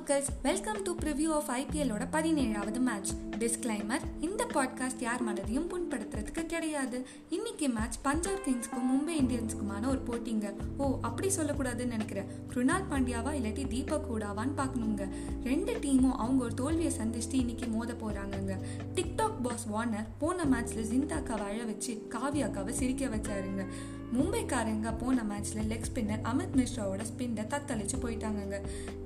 மக்கள்ஸ் welcome to preview of ஐபிஎல்லோட பதினேழாவது match disclaimer இந்த பாட்காஸ்ட் யார் மனதையும் புண்படுத்த புண்படுத்துறதுக்கு கிடையாது. இன்னைக்கு மேட்ச் பஞ்சாப் கிங்ஸ்க்கும் மும்பை இந்தியன்ஸ்க்குமான ஒரு போட்டிங்க. ஓ அப்படி சொல்லக்கூடாதுன்னு நினைக்கிறேன். குருணால் பாண்டியாவா இல்லாட்டி தீபக் கூடாவான்னு பார்க்கணுங்க. ரெண்டு டீமும் அவங்க ஒரு தோல்வியை சந்திச்சுட்டு இன்னைக்கு மோத போறாங்கங்க. டிக்டாக் பாஸ் வார்னர் போன மேட்ச்ல ஜிந்தாக்காவை அழ வச்சு காவியாக்காவை சிரிக்க வச்சாருங்க. மும்பைக்காரங்க போன மேட்ச்ல லெக் ஸ்பின்னர் அமித் மிஸ்ராவோட ஸ்பின்னை தத்தளிச்சு போயிட்டாங்கங்க.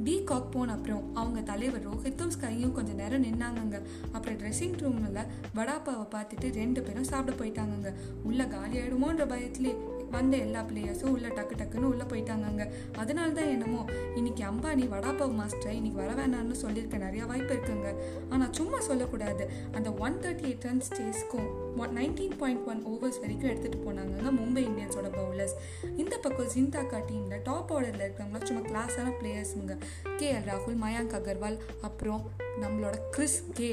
டி காக் போன அப்புறம் அவங்க தலைவர் ரோஹித்தும் ஸ்கையும் கொஞ்சம் நேரம் நின்னாங்கங்க. அப்புறம் ட்ரெஸ்ஸிங் ரூம்ல வடாப்பாவை பார்த்துட்டு ரெண்டு பேரும் சாப்பிட போயிட்டாங்கங்க. உள்ள காலி ஆயிடுமோன்ற பயத்திலே வந்த எல்லா பிளேயர்ஸும் உள்ள டக்கு டக்குன்னு உள்ள போயிட்டாங்கங்க. அதனால தான் என்னமோ இன்னைக்கு அம்பானி வடாபாவ் மாஸ்டர் இன்னைக்கு வர வேணாம்னு சொல்லியிருக்க நிறைய வாய்ப்பு இருக்குங்க. ஆனால் சும்மா சொல்லக்கூடாது. அந்த ஒன் தேர்ட்டி எயிட் ரன்ஸ் சேஸ்க்கும் நைன்டீன் பாயிண்ட் ஒன் ஓவர்ஸ் வரைக்கும் எடுத்துகிட்டு போனாங்க மும்பை இந்தியன்ஸோட பவுலர்ஸ் இந்த பக்கம் ஜிந்தாக்கா டீமில் டாப் ஆர்டரில் இருக்கிறவங்க சும்மா கிளாஸான பிளேயர்ஸுங்க கே. எல். ராகுல் மயாங்க் அகர்வால் அப்புறம் நம்மளோட கிறிஸ் கே.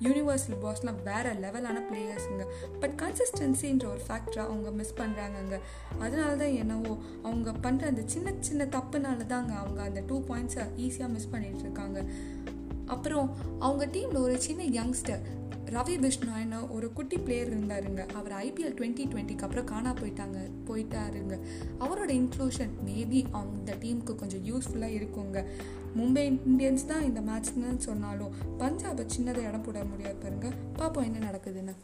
யூனிவர்சல் பாஸ்லாம் வேற லெவலான பிளேயர்ஸுங்க பட் கன்சிஸ்டன்சின்ற ஒரு ஃபேக்டராக அவங்க மிஸ் பண்ணுறாங்கங்க அதனால தான் என்னவோ அவங்க பண்ணுற அந்த சின்ன சின்ன தப்புனால தாங்க அவங்க அந்த டூ பாயிண்ட்ஸை ஈஸியாக மிஸ் பண்ணிகிட்ருக்காங்க அப்புறம் அவங்க டீமில் ஒரு சின்ன யங்ஸ்டர் ரவி பிஷ்ணாய்னு ஒரு குட்டி பிளேயர் இருந்தாருங்க. அவர் ஐபிஎல் டுவெண்ட்டி டுவெண்ட்டிக்கு அப்புறம் காணா போயிட்டாங்க போயிட்டாருங்க. அவரோட இன்க்ளூஷன் மேபி அந்த டீமுக்கு கொஞ்சம் யூஸ்ஃபுல்லாக இருக்குங்க. மும்பை இந்தியன்ஸ் தான் இந்த மேட்ச்னு சொன்னாலும் பஞ்சாபை சின்னதை இடம் போட முடியாது பாருங்க. பார்ப்போம் என்ன நடக்குதுன்னு.